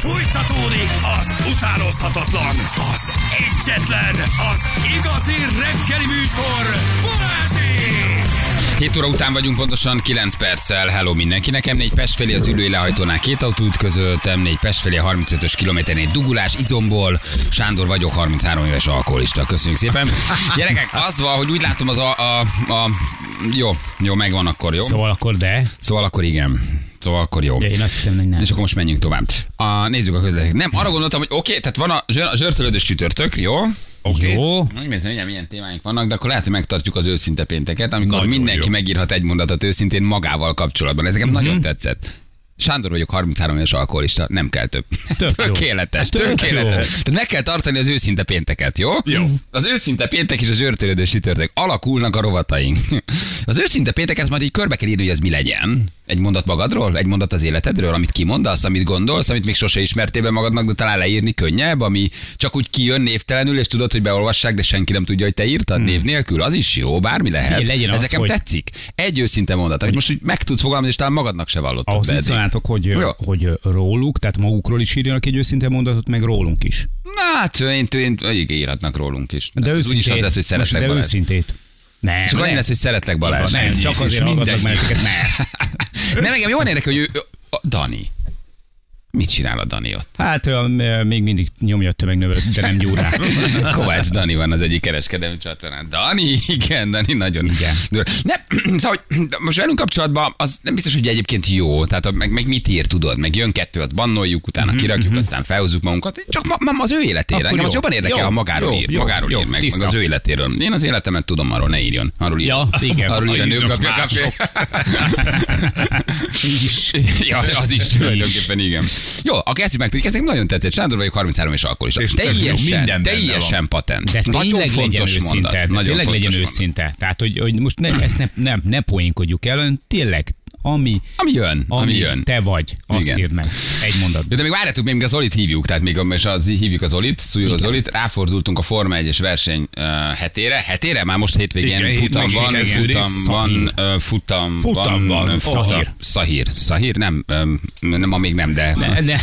Fújtatódik az utánozhatatlan, az egyetlen, az igazi reggeli műsor, Balázsék! 7 óra után vagyunk pontosan 9 perccel. Hello mindenki. Nekem négy Pest felé az ülői lehajtónál két autó ütközöltem, négy Pest felé a 35-ös kilométernél dugulás izomból. Sándor vagyok, 33 éves alkoholista. Köszönjük szépen. Gyerekek, az van, hogy úgy látom az a, a, a jó, jó, megvan akkor, jó? Szóval akkor de. Szóval akkor igen. Szóval akkor jó. Ja, én azt hittem, hogy nem. És akkor most menjünk tovább. A, nézzük a közlekedést. Nem, arra gondoltam, hogy oké, okay, tehát van a, zsör, a zsörtölődős csütörtök, jó? Okay. Jó. Megnézem, hogy milyen témáink vannak, de akkor lehet, hogy megtartjuk az őszinte pénteket, amikor Nagyon mindenki jó. megírhat egy mondatot őszintén magával kapcsolatban. Ez nekem Mhm. nagyon tetszett. Sándor vagyok, 33 éves alkoholista, nem kell több. Jó. Tökéletes, Tök tökéletes. Tehát meg kell tartani az őszinte pénteket, jó? Jó. Az őszinte péntek és az őrtörődő sütörtök. Alakulnak a rovataink. Az őszinte péntek, ez majd így körbe kell írni, hogy ez mi legyen. Egy mondat magadról, egy mondat az életedről, amit kimondasz, amit gondolsz, amit még sose ismertél be magadnak, de talán leírni könnyebb, ami csak úgy kijön névtelenül, és tudod, hogy beolvassák, de senki nem tudja, hogy te írtad név nélkül. Az is jó, bármi lehet. Figyelj, legyen ez az, nekem hogy- tetszik. Egy őszinte mondat, amit most úgy meg tudsz fogalmazni, és talán magadnak se vallottad Ahhoz mit szólnátok, hogy, Jó. hogy róluk, tehát magukról is írjanak egy őszinte mondatot, meg rólunk is. Na, hát én, én, én írhatnak rólunk is. De őszintét. úgyis az lesz, hogy szeretlek de őszintét. Nem, És akkor nem. lesz, hogy szeretlek Balázs. nem, csak azért hallgatlak mindegy. benneteket, nem. Nem, engem jól érdekel, hogy ő, Dani. Mit csinál a Dani ott? Hát ö, még mindig nyomja a tömegnövelőt, de nem gyúr rá. Kovács Dani van az egyik kereskedelmi csatornán. Dani, igen, Dani nagyon Igen. Nem, szóval, hogy most velünk kapcsolatban az nem biztos, hogy egyébként jó. Tehát a- meg, meg mit ír, tudod? Meg jön kettő, azt bannoljuk, utána kirakjuk, aztán felhozzuk magunkat. Csak ma, ma az ő életére. Engem az jobban érdekel, Jó, ha magáról jó, ír. jó, magáról jó, ír meg, tiszta. meg az ő életéről. Én az életemet tudom, arról ne írjon. Arról írjon. Ja, igen. Arról írjon, ő kapja, kapja. Ja, az is tulajdonképpen igen. Jó, akkor kezdjük meg, nekem nagyon tetszett. Sándor vagyok, 33 és alkoholista. És jó, Teljesen, minden teljesen patent. De nagyon tényleg legyen fontos őszinte. mondat. Nagyon tényleg fontos legyen mondat. őszinte. Tehát, hogy, hogy most ne, ezt ne, nem, ne poénkodjuk el, hanem tényleg, ami, Ami jön, ami, ami jön. te vagy, azt Igen. írd meg. Egy mondat. De, de még várjátok, még az Zolit hívjuk, tehát még és az, hívjuk az Zolit, szújjuk az Zolit, ráfordultunk a Forma 1-es verseny uh, hetére, hetére, már most hétvégén Igen, futam hétvégén van, futam van, ö, futam, Futam van. futam, Szahír. Szahír, Szahír, nem, ö, nem, ma még nem, de, Ne, ne.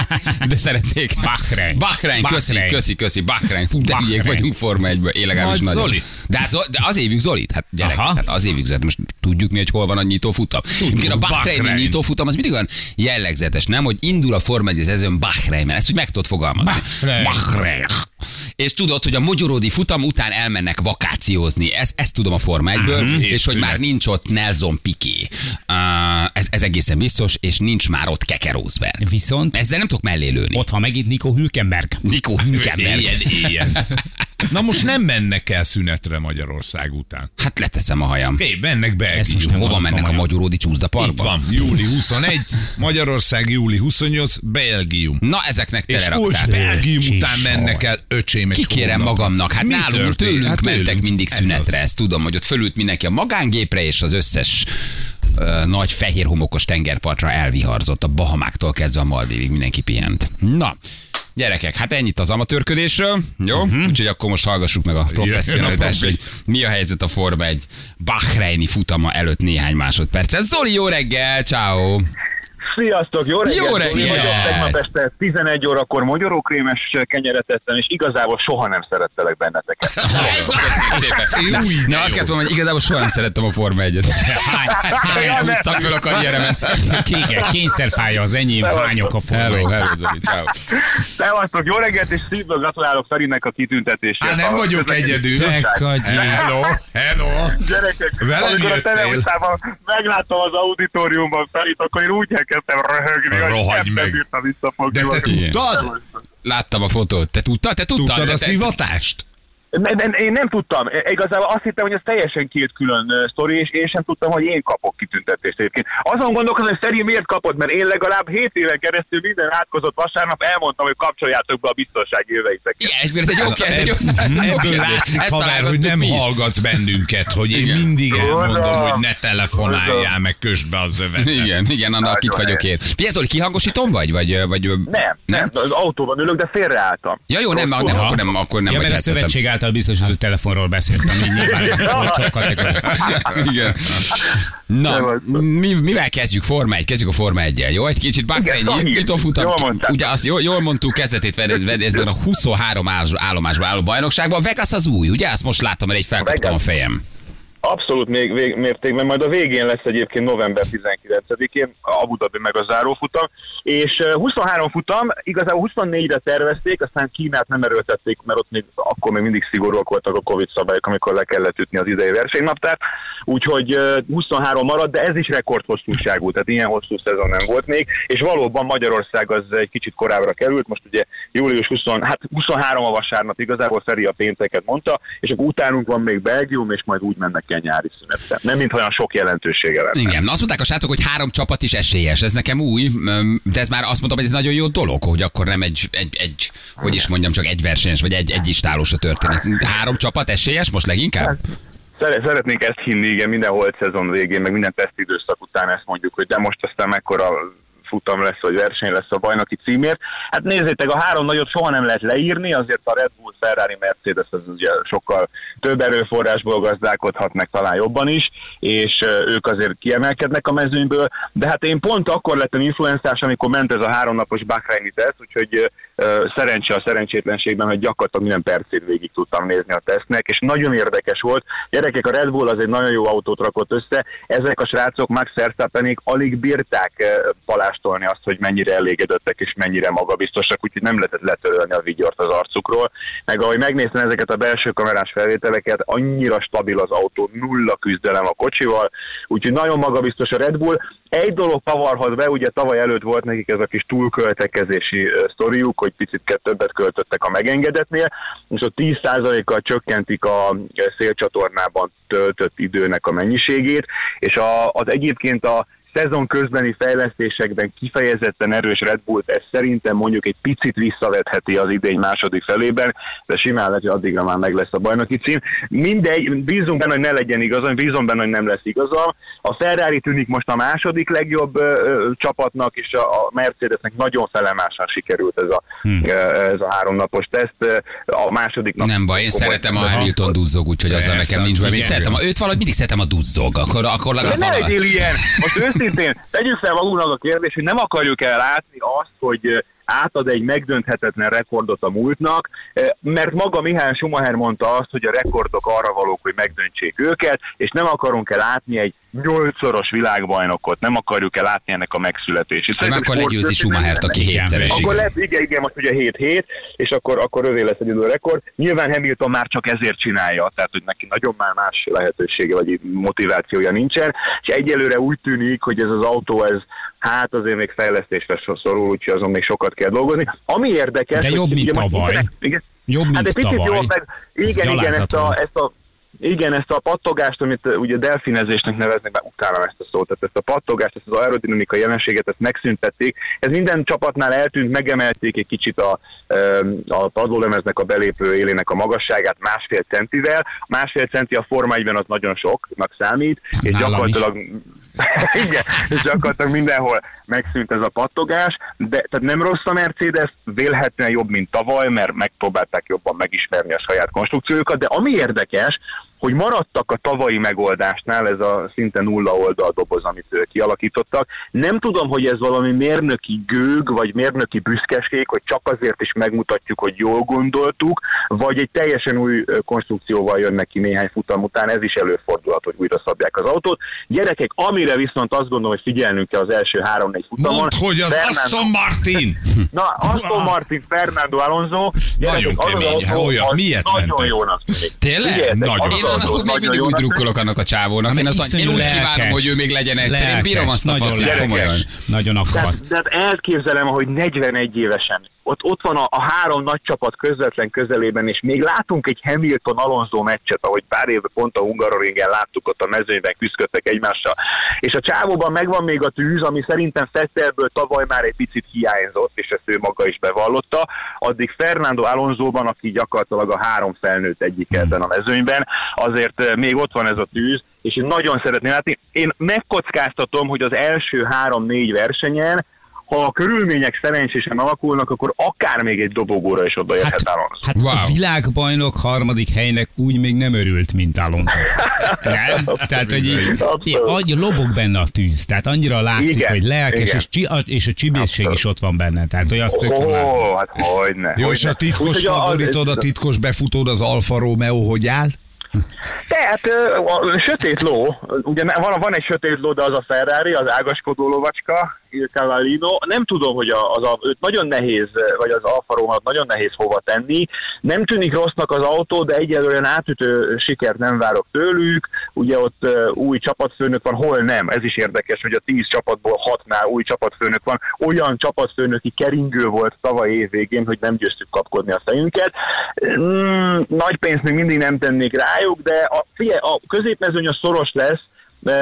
de szeretnék. Bahrein. Bahrein, köszi, köszi, köszi, Bahrein. Fú, de Bahrein. vagyunk Forma 1 én legalábbis Majd nagyon. Zoli. De, hát, de az évük Zolit, hát gyerek, Aha. hát az évük Zolit. Most tudjuk mi, hogy hol van a nyitó futam. Tudjuk, a Bahreini Bahrein. nyitó futam az mindig olyan jellegzetes, nem? Hogy indul a Forma 1 ezőn Bahreinben, ezt úgy meg tudod fogalmazni. Bahrein. Bahrein. És tudod, hogy a mogyoródi futam után elmennek vakációzni. Ezt, ezt tudom a Forma 1-ből, és hogy már nincs ott Nelson Piqué. Uh, ez, ez egészen biztos, és nincs már ott Keke Rosberg. Viszont Ezzel nem tudok mellé lőni. ott van megint Nico Hülkenberg. Nico Hülkenberg. Éljen, éljen. Na most nem mennek el szünetre Magyarország után. Hát leteszem a hajam. Oké, mennek Ezt most Belgium. nem Hova mennek a magyaródi csúszda Itt van, júli 21, Magyarország júli 28, Belgium. Na, ezeknek És tele most raktál. Belgium után mennek el, öcsém egy Kikérem magamnak, hát Mi nálunk, történt? tőlünk Hát mentek tőlünk. mindig Ez szünetre, az. ezt tudom, hogy ott fölült mindenki a magángépre, és az összes nagy fehér homokos tengerpartra elviharzott, a Bahamáktól kezdve a Maldivig mindenki pihent. Na, Gyerekek, hát ennyit az amatőrködésről, jó? Uh-huh. Úgyhogy akkor most hallgassuk meg a professzionalitást, hogy mi a helyzet a Forma egy Bahreini futama előtt néhány másodpercet. Zoli, jó reggel, ciao. Sziasztok, jó reggelt! Jó reggelt! vagyok, Tegnap este 11 órakor magyarókrémes kenyeret ettem, és igazából soha nem szerettelek benneteket. Köszönjük szépen. Na, de azt kellett volna, hogy igazából soha nem szerettem a Forma 1-et. Hány húztak fel a karrieremet. Igen, kényszerpálya az enyém, hányok a Hello, forma. hello, Zoli, ciao. Szevasztok, jó reggelt, és szívből gratulálok Ferinek a kitüntetésért. Hát nem vagyok egyedül. Te. Hello, hello. Gyerekek, Velem amikor a teleutában megláttam az auditoriumban Ferit, akkor én úgy elkezdtem röhögni, hogy Rohagy nem meg. bírtam visszafogni. De te tudtad? Láttam a fotót. Te tudtad? Te tudtad? Tudtad a te- szivatást? Én nem tudtam. Igazából azt hittem, hogy ez teljesen két külön sztori, és én sem tudtam, hogy én kapok kitüntetést egyébként. Azon gondolkozom, hogy Feri miért kapott, mert én legalább 7 éven keresztül minden átkozott vasárnap elmondtam, hogy kapcsoljátok be a biztonsági jöveiteket. Igen, ez, ez egy jó kérdés. ez egy jó- ez egy jó Ebből kérdés. látszik, Ezt haver, hogy nem hallgatsz bennünket, hogy én mindig elmondom, hogy ne telefonáljál, meg kösd be a zövetet. Igen, igen, annak itt vagyok én. Zoli, kihangosítom vagy? vagy, vagy Nem, nem, az autóban ülök, de félreálltam. Ja jó, nem, akkor nem, akkor nem vagy által biztosított telefonról beszélsz, ami nyilván kategória. Igen. Na, mi, mivel kezdjük? Forma 1, kezdjük a Forma 1 Jó, egy kicsit Sanyi, nyitó futam. Ugye azt jól, jól mondtuk, kezdetét vedd vedd ezben a 23 állás- állomásban álló bajnokságban. Vegas az új, ugye? Azt most láttam, mert egy felkaptam a fejem. Abszolút még vég, mértékben, majd a végén lesz egyébként november 19-én, Abu Dhabi meg a zárófutam, és eh, 23 futam, igazából 24-re tervezték, aztán Kínát nem erőltették, mert ott még akkor még mindig szigorúak voltak a Covid szabályok, amikor le kellett ütni az idei versenynaptárt, úgyhogy eh, 23 maradt, de ez is rekordhosszúságú, tehát ilyen hosszú szezon nem volt még, és valóban Magyarország az egy kicsit korábbra került, most ugye július 20, hát 23 a vasárnap, igazából Feri a pénteket mondta, és akkor utánunk van még Belgium, és majd úgy mennek el nyári szünetre. Nem mint olyan sok jelentősége lenne. Igen, azt mondták a srácok, hogy három csapat is esélyes. Ez nekem új, de ez már azt mondtam, hogy ez nagyon jó dolog, hogy akkor nem egy, egy, egy hogy is mondjam, csak egy versenyes, vagy egy, egy istálós a történet. Három csapat esélyes most leginkább? Szere- Szeretnék ezt hinni, igen, minden holt szezon végén, meg minden tesztidőszak után ezt mondjuk, hogy de most aztán mekkora futam lesz, vagy verseny lesz a bajnoki címért. Hát nézzétek, a három nagyot soha nem lehet leírni, azért a Red Bull, Ferrari, Mercedes az ugye sokkal több erőforrásból gazdálkodhatnak talán jobban is, és ők azért kiemelkednek a mezőnyből, de hát én pont akkor lettem influenszás, amikor ment ez a háromnapos Bahreini teszt, úgyhogy szerencse a szerencsétlenségben, hogy gyakorlatilag minden percét végig tudtam nézni a tesztnek, és nagyon érdekes volt. Gyerekek, a Red Bull az egy nagyon jó autót rakott össze, ezek a srácok Max Verstappenék alig bírták palástolni azt, hogy mennyire elégedettek és mennyire magabiztosak, úgyhogy nem lehetett letörölni a vigyort az arcukról. Meg ahogy megnéztem ezeket a belső kamerás felvételeket, annyira stabil az autó, nulla küzdelem a kocsival, úgyhogy nagyon magabiztos a Red Bull. Egy dolog pavarhat be, ugye tavaly előtt volt nekik ez a kis túlköltekezési sztoriuk, hogy picit többet költöttek a megengedetnél, és ott 10%-kal csökkentik a szélcsatornában töltött időnek a mennyiségét, és a, az egyébként a szezon közbeni fejlesztésekben kifejezetten erős Red Bullt ez szerintem mondjuk egy picit visszavetheti az idény második felében, de simán lehet, hogy addigra már meg lesz a bajnoki cím. Mindegy, bízunk benne, hogy ne legyen igazam, bízom benne, hogy nem lesz igazam. A Ferrari tűnik most a második legjobb ö, ö, csapatnak, és a, a Mercedesnek nagyon felemásan sikerült ez a, Hmm. ö, ez a háromnapos teszt. A második nap Nem baj, én szeretem a Hamilton duzzog, úgyhogy azzal nekem nincs baj. Én szeretem, a, őt valahogy mindig szeretem a duzzog, akkor, akkor legalább ne legyél ilyen! Most őszintén, tegyük fel magunknak a kérdést, hogy nem akarjuk el látni azt, hogy átad egy megdönthetetlen rekordot a múltnak, ö, mert maga Mihály Schumacher mondta azt, hogy a rekordok arra valók, hogy megdöntsék őket, és nem akarunk el látni egy nyolcszoros világbajnokot, nem akarjuk el látni ennek a megszületését. Nem Szerintem akkor legyőzi Schumachert, aki hétszeres. igen. akkor lesz, igen, igen, most ugye 7-7, és akkor, akkor övé lesz egy idő rekord. Nyilván Hamilton már csak ezért csinálja, tehát hogy neki nagyon már más lehetősége vagy motivációja nincsen, és egyelőre úgy tűnik, hogy ez az autó, ez hát azért még fejlesztésre szorul, úgyhogy azon még sokat kell dolgozni. Ami érdekes... De hogy jobb, mint most tavaly. Igen, Jobb, mint hát egy tavaly. jobb, meg, Ez igen, igen, ezt a, ezt a igen, ezt a pattogást, amit uh, ugye delfinezésnek neveznek, már utálom ezt a szót, tehát ezt a pattogást, ezt az aerodinamika jelenséget, ezt megszüntették. Ez minden csapatnál eltűnt, megemelték egy kicsit a, um, a padlólemeznek a belépő élének a magasságát másfél centivel. Másfél centi a Forma 1 az nagyon soknak számít, és Nálam gyakorlatilag igen, és gyakorlatilag mindenhol megszűnt ez a pattogás, de tehát nem rossz a Mercedes, vélhetően jobb, mint tavaly, mert megpróbálták jobban megismerni a saját konstrukciójukat, de ami érdekes, hogy maradtak a tavalyi megoldásnál, ez a szinte nulla oldal doboz, amit kialakítottak. Nem tudom, hogy ez valami mérnöki gőg, vagy mérnöki büszkeség, hogy csak azért is megmutatjuk, hogy jól gondoltuk, vagy egy teljesen új konstrukcióval jönnek ki néhány futam után, ez is előfordulhat, hogy újra szabják az autót. Gyerekek, amire viszont azt gondolom, hogy figyelnünk kell az első három-négy futamon. Mondd, hogy az Fernando- Aston Martin! Na, Aston Martin, Fernando Alonso. Gyerekek, Nagyon az az kemény, autó, olyan. az Miért Nagyon mentek? jónak. Tényleg? Figyeljetek, Nagyon. az Én autó úgy még nagyon mindig úgy drukkolok annak a csávónak. Én azt én úgy kívánom, hogy ő még legyen egyszer. Én bírom azt a nagyon faszit, komolyan. Nagyon akar. Tehát elképzelem, hogy 41 évesen ott, ott van a, a három nagy csapat közvetlen közelében, és még látunk egy Hamilton-Alonso meccset, ahogy pár évben pont a Hungaroringen láttuk ott a mezőnyben küzdöttek egymással. És a csávóban megvan még a tűz, ami szerintem Fettelből tavaly már egy picit hiányzott, és ezt ő maga is bevallotta. Addig Fernando Alonsoban, aki gyakorlatilag a három felnőtt egyik ebben a mezőnyben, azért még ott van ez a tűz, és én nagyon szeretném látni. Én megkockáztatom, hogy az első három-négy versenyen ha a körülmények szerencsésen alakulnak, akkor akár még egy dobogóra is odaérhet Hát, Alonso. hát Wow. a világbajnok harmadik helynek úgy még nem örült, mint Alonso. Nem? Tehát, hogy így, így lobog benne a tűz. Tehát annyira látszik, Igen, hogy lelkes, igen. és, csi, a- és a csibészség is ott van benne. Tehát, hogy azt látni. oh, hát hogyne. Jó, és a hogyne. titkos a- favoritod, a titkos befutód, az Alfa Romeo, hogy áll? Tehát a sötét ló, ugye van, van egy sötét ló, de az a Ferrari, az ágaskodó lovacska, Il Cavallino. Nem tudom, hogy az a, őt nagyon nehéz, vagy az Alfa romeo nagyon nehéz hova tenni. Nem tűnik rossznak az autó, de egyelőre átütő sikert nem várok tőlük. Ugye ott új csapatfőnök van, hol nem. Ez is érdekes, hogy a tíz csapatból hatnál új csapatfőnök van. Olyan csapatfőnöki keringő volt tavaly év végén, hogy nem győztük kapkodni a fejünket. Mm, nagy pénzt még mindig nem tennék rájuk, de a, figyelj, a középmezőny a szoros lesz,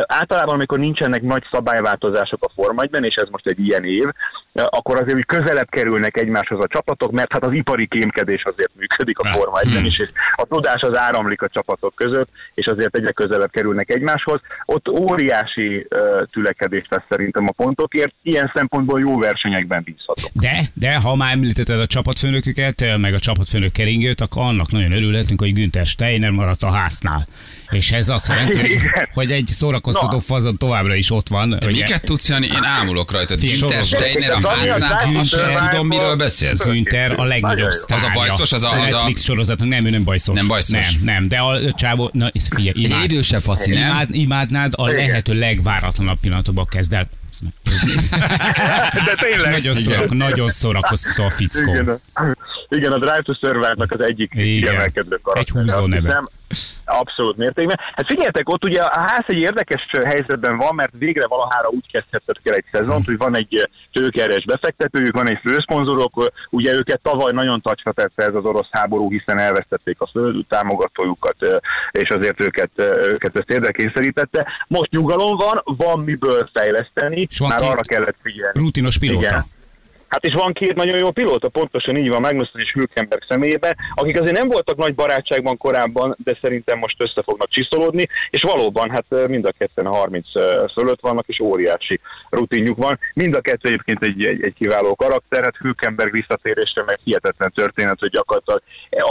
általában, amikor nincsenek nagy szabályváltozások a Forma 1-ben, és ez most egy ilyen év, akkor azért úgy közelebb kerülnek egymáshoz a csapatok, mert hát az ipari kémkedés azért működik a Forma 1-ben is, és a tudás az áramlik a csapatok között, és azért egyre közelebb kerülnek egymáshoz. Ott óriási uh, tülekedés lesz szerintem a pontokért, ilyen szempontból jó versenyekben bízhatok. De, de ha már említetted a csapatfőnöküket, meg a csapatfőnök keringőt, akkor annak nagyon örülhetünk, hogy Günther Steiner maradt a háznál. És ez azt jelenti, hogy, hogy egy szórakoztató fazon továbbra is ott van. ugye? Miket tudsz, Jani? Én ámulok rajta. Günther. Steiner a A tudom, miről beszélsz. Günther a legnagyobb sztárja. Az a bajszos, az a- az a- Netflix sorozatnak, nem, ő nem bajszos. Nem bajszos. Nem, nem, de a csávó, na, ez figyelj, Egy imád, idősebb faszi, nem? imád, imádnád, a lehető legváratlanabb pillanatokban kezd el. De tényleg. Nagyon, szórak, nagyon szórakoztató a fickó. Igen, igen, a Drive to Survive-nak az egyik kiemelkedő karakter. Egy húzó neve. hiszem. Abszolút mértékben. Hát figyeljetek, ott ugye a ház egy érdekes helyzetben van, mert végre valahára úgy kezdhetett el egy szezont, hogy van egy tőkeres befektetőjük, van egy főszponzorok, ugye őket tavaly nagyon tacsra tette ez az orosz háború, hiszen elvesztették a föld támogatójukat, és azért őket, őket ezt érdekényszerítette. Most nyugalom van, van miből fejleszteni, már arra kellett figyelni. Rutinos pilóta. Igen. Hát és van két nagyon jó pilóta, pontosan így van Magnussen és Hülkenberg személyében, akik azért nem voltak nagy barátságban korábban, de szerintem most össze fognak csiszolódni, és valóban hát mind a ketten 30 ö, fölött vannak, és óriási rutinjuk van. Mind a kettő egyébként egy, egy, egy kiváló karakter, hát Hülkenberg visszatérésre meg hihetetlen történet, hogy gyakorlatilag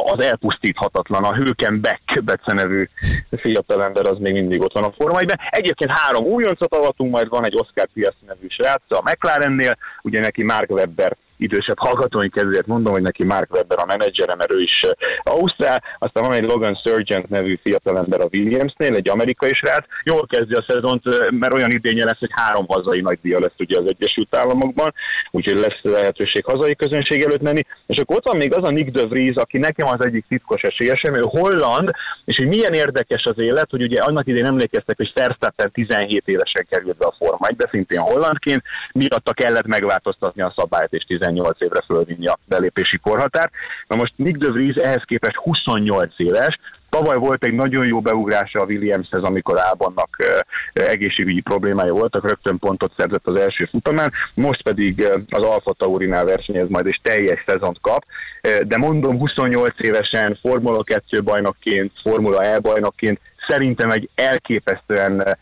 az elpusztíthatatlan, a Hülkenbeck becenevű fiatalember az még mindig ott van a formájban. Egyébként három újoncot avatunk, majd van egy Oscar Piastri nevű srác a McLarennél, ugye neki Mark Webber idősebb hallgatói kedvéért mondom, hogy neki Mark Webber a menedzsere, mert ő is uh, Ausztrál, aztán van egy Logan Sargent nevű fiatalember a Williamsnél, egy amerikai srác, jól kezdi a szezont, uh, mert olyan idénye lesz, hogy három hazai nagy díja lesz ugye az Egyesült Államokban, úgyhogy lesz lehetőség hazai közönség előtt menni, és akkor ott van még az a Nick de Vries, aki nekem az egyik titkos esélyesem, ő holland, és hogy milyen érdekes az élet, hogy ugye annak idején emlékeztek, hogy Verstappen 17 évesen került be a Forma 1 szintén hollandként, miatta kellett megváltoztatni a szabályt, és 18 évre fölvinni a belépési korhatár. Na most Nick de Vries ehhez képest 28 éves, Tavaly volt egy nagyon jó beugrása a Williamshez, amikor Ábannak egészségügyi problémája voltak, rögtön pontot szerzett az első futamán, most pedig az Alfa Taurinál versenyez majd, és teljes szezont kap, de mondom 28 évesen Formula 2 bajnokként, Formula E bajnokként, szerintem egy elképesztően eh,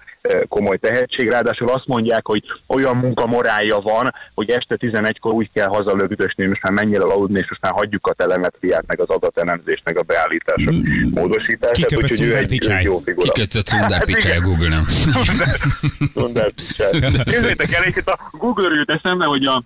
komoly tehetség, ráadásul azt mondják, hogy olyan munkamorálja van, hogy este 11-kor úgy kell hazalögdösni, most már menjél el aludni, és már hagyjuk a telemetriát, meg az adatelemzést, meg a beállítások módosítását, Kiköpött úgyhogy ő egy, egy jó figura. Kikötött Hát Pichai a igen. Google-nem. Sundar Pichai. Képzeljétek el, a Google jut eszembe, hogy a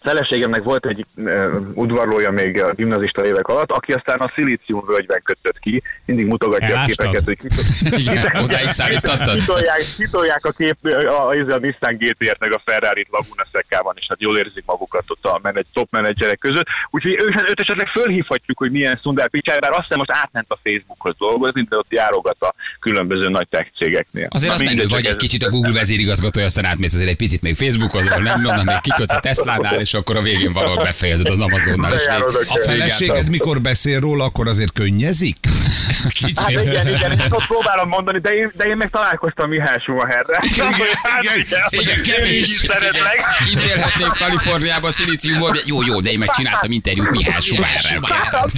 feleségemnek volt egy uh, udvarlója még a gimnazista évek alatt, aki aztán a szilícium völgyben kötött ki, mindig mutogatja a Elástad? képeket, hogy kit- Igen, odáig szállítottad? kitolják, kitolják a kép, a, a, a Nissan GT-ért meg a Ferrari-t Laguna Seccában, és hát jól érzik magukat ott a menedj, top menedzserek között. Úgyhogy ő, őt esetleg fölhívhatjuk, hogy milyen Sundar Pichai, bár azt hiszem most átment a Facebookhoz dolgozni, de ott járogat a különböző nagy tech cégeknél. Azért az Na, menő vagy egy kicsit a Google vezérigazgatója, aztán átmész azért egy picit még Facebookozol, nem onnan még kikötsz a Tesla-nál, és akkor a végén valahol befejezed az Amazonnal. És a feleséged mikor beszél róla, akkor azért könnyezik? Hát igen, igen, és ott próbálom mondani, de én, de én meg találkoztam Mihály Schumacherre. Igen, Hát igen, igen, én kevés. Kint élhetnék Kaliforniában, szilíciumból. Jó, jó, de én megcsináltam interjút Mihály Schumacherrel.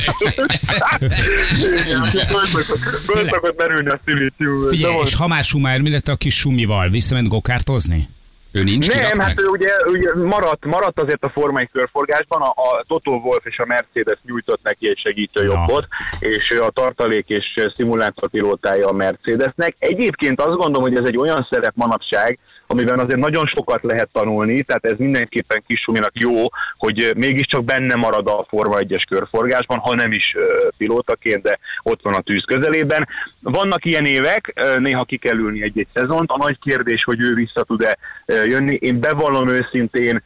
Föl szokott merülni a szilícium. Figyelj, és ha már Schumacher, mi lett a kis Sumival? Visszament gokártozni? Ő nincs Nem, kirak hát ő ugye, ugye maradt, maradt azért a formai körforgásban, a, a Toto Wolf és a Mercedes nyújtott neki egy segítő jobbot, és ő a tartalék és szimulátorpilótája a Mercedesnek. Egyébként azt gondolom, hogy ez egy olyan szerep manapság, amiben azért nagyon sokat lehet tanulni, tehát ez mindenképpen Kisuminak jó, hogy mégiscsak benne marad a Forma 1-es körforgásban, ha nem is pilótaként, de ott van a tűz közelében. Vannak ilyen évek, néha ki kell ülni egy-egy szezont, a nagy kérdés, hogy ő vissza tud-e jönni. Én bevallom őszintén,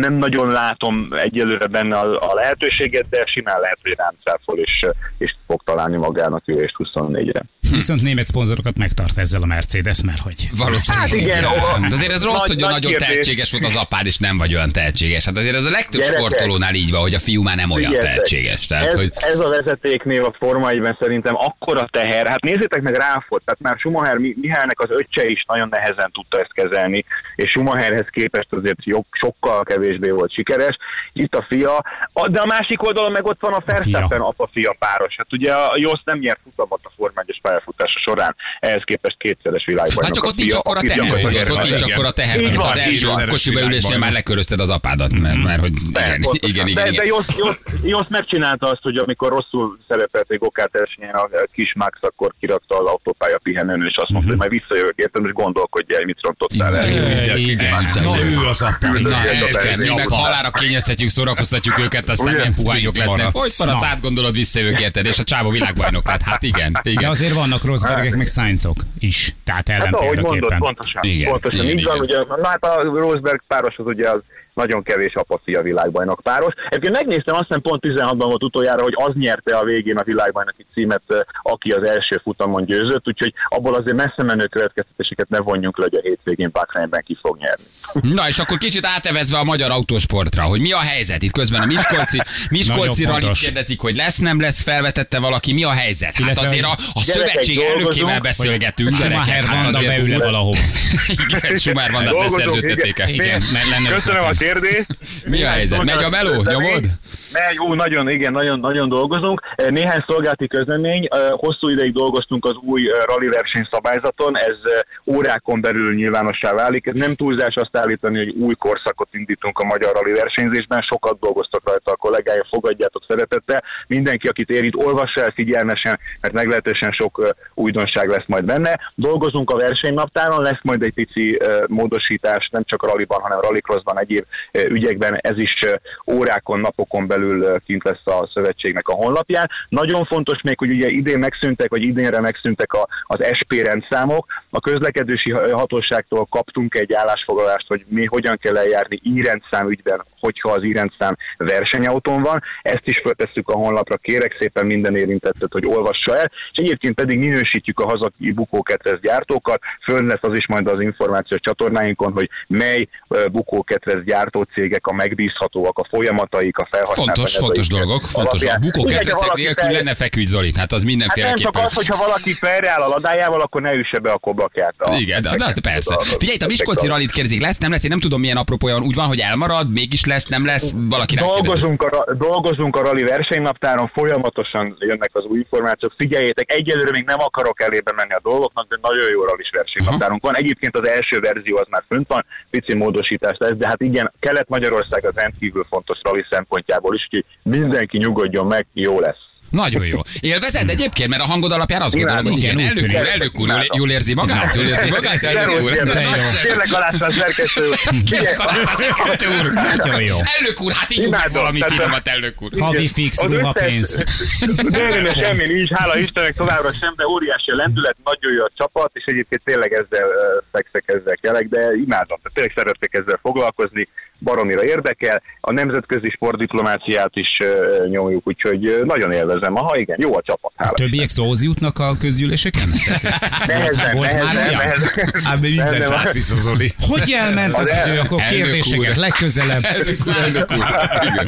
nem nagyon látom egyelőre benne a, a lehetőséget, de simán lehet, hogy rám cáfol, és, és fog találni magának ülést 24-re. Viszont német szponzorokat megtart ezzel a Mercedes, mert hogy... Valószínűleg. Hát igen, De azért ez rossz, nagy- hogy nagy nagyon kérdés. tehetséges volt az apád, és nem vagy olyan tehetséges. Hát azért ez a legtöbb Gyerekek. sportolónál így van, hogy a fiú már nem olyan Figyeljetek, tehetséges. Tehát, ez, hogy... ez a vezetéknél a Forma 1-ben szerintem akkora teher. Hát nézzétek meg Ráfot, tehát már Schumacher Mi- Mihálynek az öccse is nagyon nehezen tudta ezt kezelni, és Schumacherhez képest azért jog, sokkal kevésbé volt sikeres. Itt a fia, a, de a másik oldalon meg ott van a Verstappen apa-fia páros. Hát ugye a Josz nem nyert futamot a Forma 1-es pályafutása során, ehhez képest kétszeres világbajnok. Hát csak a ott nincs akkora akit teher, ott nincs akkora teher, mint az első kocsiba ülésnél már lekörözted az apádat, mert, mert hogy igen, igen, igen, de, de Josz, Josz, Josz megcsinálta azt, hogy amikor rosszul szerepelt egy gokát versenyen a kis Max, akkor kirakta az autópálya pihenőn, és azt mondta, hogy majd visszajövök értem, és gondolkodj el, mit rontottál el. Igen, igen. Na ő az apa. Na, kell. Mi meg halára kényeztetjük, szórakoztatjuk őket, aztán Ugye? milyen puhányok lesznek. Hogy maradsz, átgondolod, visszajövök érted, és a csávó világbajnok lett. Hát igen, De igen. azért vannak Rosbergek, meg Sainzok is. Tehát Hát ahogy mondod, ellenpéldaképpen. pontosan. Igen, pontosan igen, igen. ugye, na hát a Rosberg páros az ugye az nagyon kevés apa-fia világbajnok páros. Egyébként megnéztem, azt hiszem pont 16-ban volt utoljára, hogy az nyerte a végén a világbajnoki címet, aki az első futamon győzött, úgyhogy abból azért messze menő következtetéseket ne vonjunk le, hogy a hétvégén Bakrányban ki fog nyerni. Na és akkor kicsit átevezve a magyar autósportra, hogy mi a helyzet? Itt közben a Miskolci, Miskolci fontos. kérdezik, hogy lesz, nem lesz, felvetette valaki, mi a helyzet? Hát Illetve, azért a, a szövetség elnökével beszélgetünk, Schumacher hát Vanda azért... beül valahol. Igen, beszerződtették el. igen. Igen, mert lenne Köszönöm a kérdést. Mi a helyzet? Megy a meló? Nyomod? Megy, ú, nagyon, igen, nagyon, nagyon dolgozunk. Eh, Néhány szolgálati közlemény, eh, hosszú ideig dolgoztunk az új eh, rally verseny szabályzaton, ez órákon belül nyilvánossá válik. Ez nem túlzás azt állítani, hogy új korszakot indítunk a magyar rally versenyzésben, sokat dolgoztak rajta a kollégája, fogadjátok szeretettel. Mindenki, akit érint, olvassa el figyelmesen, mert meglehetősen sok újdonság lesz majd benne. Dolgozunk a versenynaptáron, lesz majd egy pici módosítás, nem csak a rallyban, hanem rallycrossban, egyéb ügyekben. Ez is órákon, napokon belül eh, kint lesz a szövetségnek a honlapján. Nagyon fontos még, hogy ugye idén megszűntek, vagy idénre megszűntek a, az SP rendszámok. A közlekedési hatóságtól kaptunk egy állásfoglalást, hogy mi hogyan kell eljárni írendszám ügyben, hogyha az írendszám versenyautón van. Ezt is föltesszük a honlapra, kérek szépen minden érintettet, hogy olvassa el, és egyébként pedig minősítjük a hazai bukóketrez gyártókat, föl lesz az is majd az információs csatornáinkon, hogy mely bukóketrez gyártó cégek a megbízhatóak, a folyamataik, a felhasznált Fontos, fontos dolgok. Fontos. A alapján. bukó Mindegy, ha ketrecek valaki nélkül fel- lenne feküdj Zoli. Hát az Hát nem mindenféleképpen. csak az, hogyha valaki felreáll a ladájával, akkor ne üsse be a koblakját. A, Igen, de, de persze. Figyelj, a Miskolci rallit kérdezik, lesz, nem lesz, én nem tudom milyen apropója van, úgy van, hogy elmarad, mégis lesz, nem lesz, valaki. Dolgozunk a, dolgozunk a rally versenynaptáron, folyamatosan jönnek az új információk. Figyeljétek, egyelőre még nem akarok elébe menni a dolgoknak, de nagyon jó rally versenynaptárunk van. Egyébként az első verzió az már fönt van, pici módosítás lesz, de hát igen, Kelet-Magyarország az rendkívül fontos rally szempontjából is, úgyhogy mindenki nyugodjon meg, jó lesz. Nagyon jó. Élvezed egyébként, mert a hangod alapján azt gondolom, hogy igen, elnök úr, elnök úr, jól, érzi magát, jól érzi magát, elnök úr. Kérlek alá a szerkesztő. úr. Figyelj, Szerkesztő úr. Nagyon jó. Elnök úr, hát így valami finomat, elnök úr. Havi fix, Az ruha pénz. Nem, nem, semmi nincs, hála Istennek továbbra sem, de óriási a lendület, nagyon jó a csapat, és egyébként tényleg ezzel fekszek, ezzel kelek, de imádom, tényleg szeretek ezzel foglalkozni, baromira érdekel, a nemzetközi sportdiplomáciát is nyomjuk, úgyhogy nagyon élvezem. Aha, igen, jó a csapat, hála Többiek szóhoz jutnak a közgyűléseken? Nehezen, Volt már nehezen, nehezen. Hát még mindent átvisz az Zoli. Hogy elment az Az idő, akkor kérdéseket legközelebb. Elnök úr, elnök úr. Igen.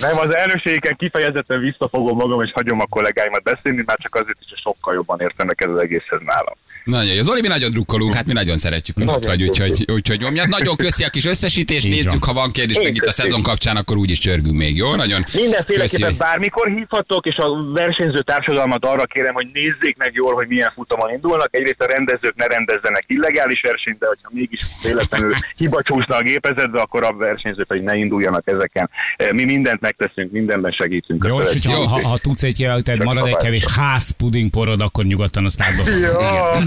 Nem, az elnökségeken kifejezetten visszafogom magam, és hagyom a kollégáimat beszélni, már csak azért is, hogy sokkal jobban értenek ez az egészhez nálam. Nagyon jó. Zoli, mi nagyon drukkolunk, hát mi nagyon szeretjük, hogy ott vagy, úgyhogy, úgyhogy nyomjad. Nagyon köszi a kis összesítést, nézzük, ha van kérdés, Én meg itt a szezon kapcsán, akkor úgyis csörgünk még, jó? Nagyon Mindenféleképpen köszi. bármikor hívhatok, és a versenyző társadalmat arra kérem, hogy nézzék meg jól, hogy milyen futamon indulnak. Egyrészt a rendezők ne rendezzenek illegális versenyt, de hogyha mégis véletlenül hiba csúszna a gépezetbe, akkor a versenyzők pedig ne induljanak ezeken. Eh, Mi mindent megteszünk, mindenben segítünk. Jó, és hogyha, ha, ha tudsz egy, marad egy kevés házpuding porod, akkor nyugodtan azt átdob.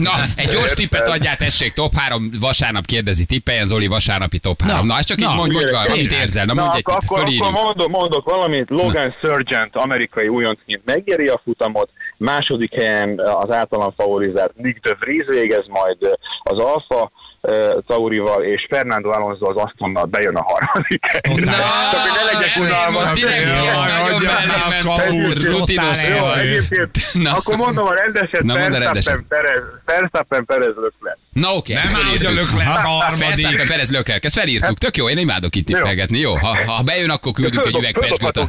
Na, egy gyors tippet adjál, tessék, top 3, vasárnap kérdezi, tippeljen Zoli, vasárnapi top 3. Na, Na, csak így na, mondj, mondj valamit, amit tényleg. érzel, na Na, mondj egy akkor, akkor, mondok, mondok valamit. Logan Sargent, amerikai újoncként megnyeri a futamot. Második helyen az általam favorizált Nick de Vries végez majd az Alfa eh, Taurival, és Fernando Alonso az Astonnal bejön a harmadik helyre. Csak hogy ne legyek unalmas. Jaj, egyébként, akkor mondom a rendeset. Verstappen, Perez, Verstappen, Perez, Leclerc. Na oké, Nem ezt áll, hogy a Verstappen, harmadik. Perez, Leclerc, ezt felírtuk, tök jó, én imádok itt tippelgetni, jó? Ha, ha bejön, akkor küldünk egy üvegpesgőt. a-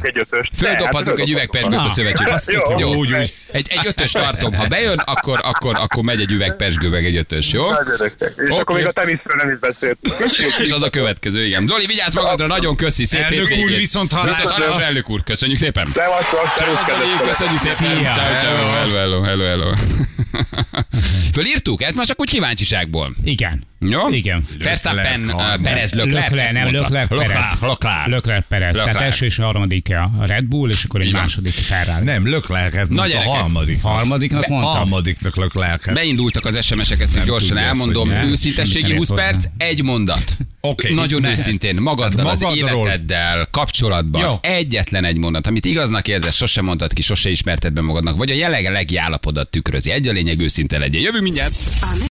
földobhatunk egy Ne, egy hát üvegpesgőt a szövetség. azt jó. Jó, Úgy, úgy. Egy, egy ötös tartom, ha bejön, akkor, akkor, akkor megy egy üvegpesgő, meg egy ötös, jó? És Oké. akkor még a teniszről nem is beszéltünk. És az a következő, igen. Zoli, vigyázz magadra, nagyon köszi, szép Elnök úr, viszont hallásra. Elnök úr, köszönjük szépen. Köszönjük szépen. Ciao, ciao. Hello, hello, hello, hello. Fölírtuk? Ez már csak úgy kíváncsiságból. Igen. Jó? Igen. Verstappen, uh, Perez, Leclerc. Leclerc, nem. Leclerc, Perez. Leclerc. Leclerc, Perez. Tehát első és harmadik a Red Bull, és akkor egy második a Ferrari. Nem, Leclerc, ez Na, mondta a harmadik. Harmadiknak mondtam. Harmadiknak Leclerc. Beindultak az SMS-eket, hogy gyorsan elmondom. Őszintességi Semmit 20 nem ért perc, egy mondat. Oké, Nagyon mehet. őszintén, magaddal, Hát az életeddel, kapcsolatban. Jó. Egyetlen egy mondat, amit igaznak érzesz, sose mondtad ki, sose ismerted be magadnak, vagy a jelenlegi állapodat tükrözi. Egy a lényeg, őszinte legyél. Jövünk mindjárt. A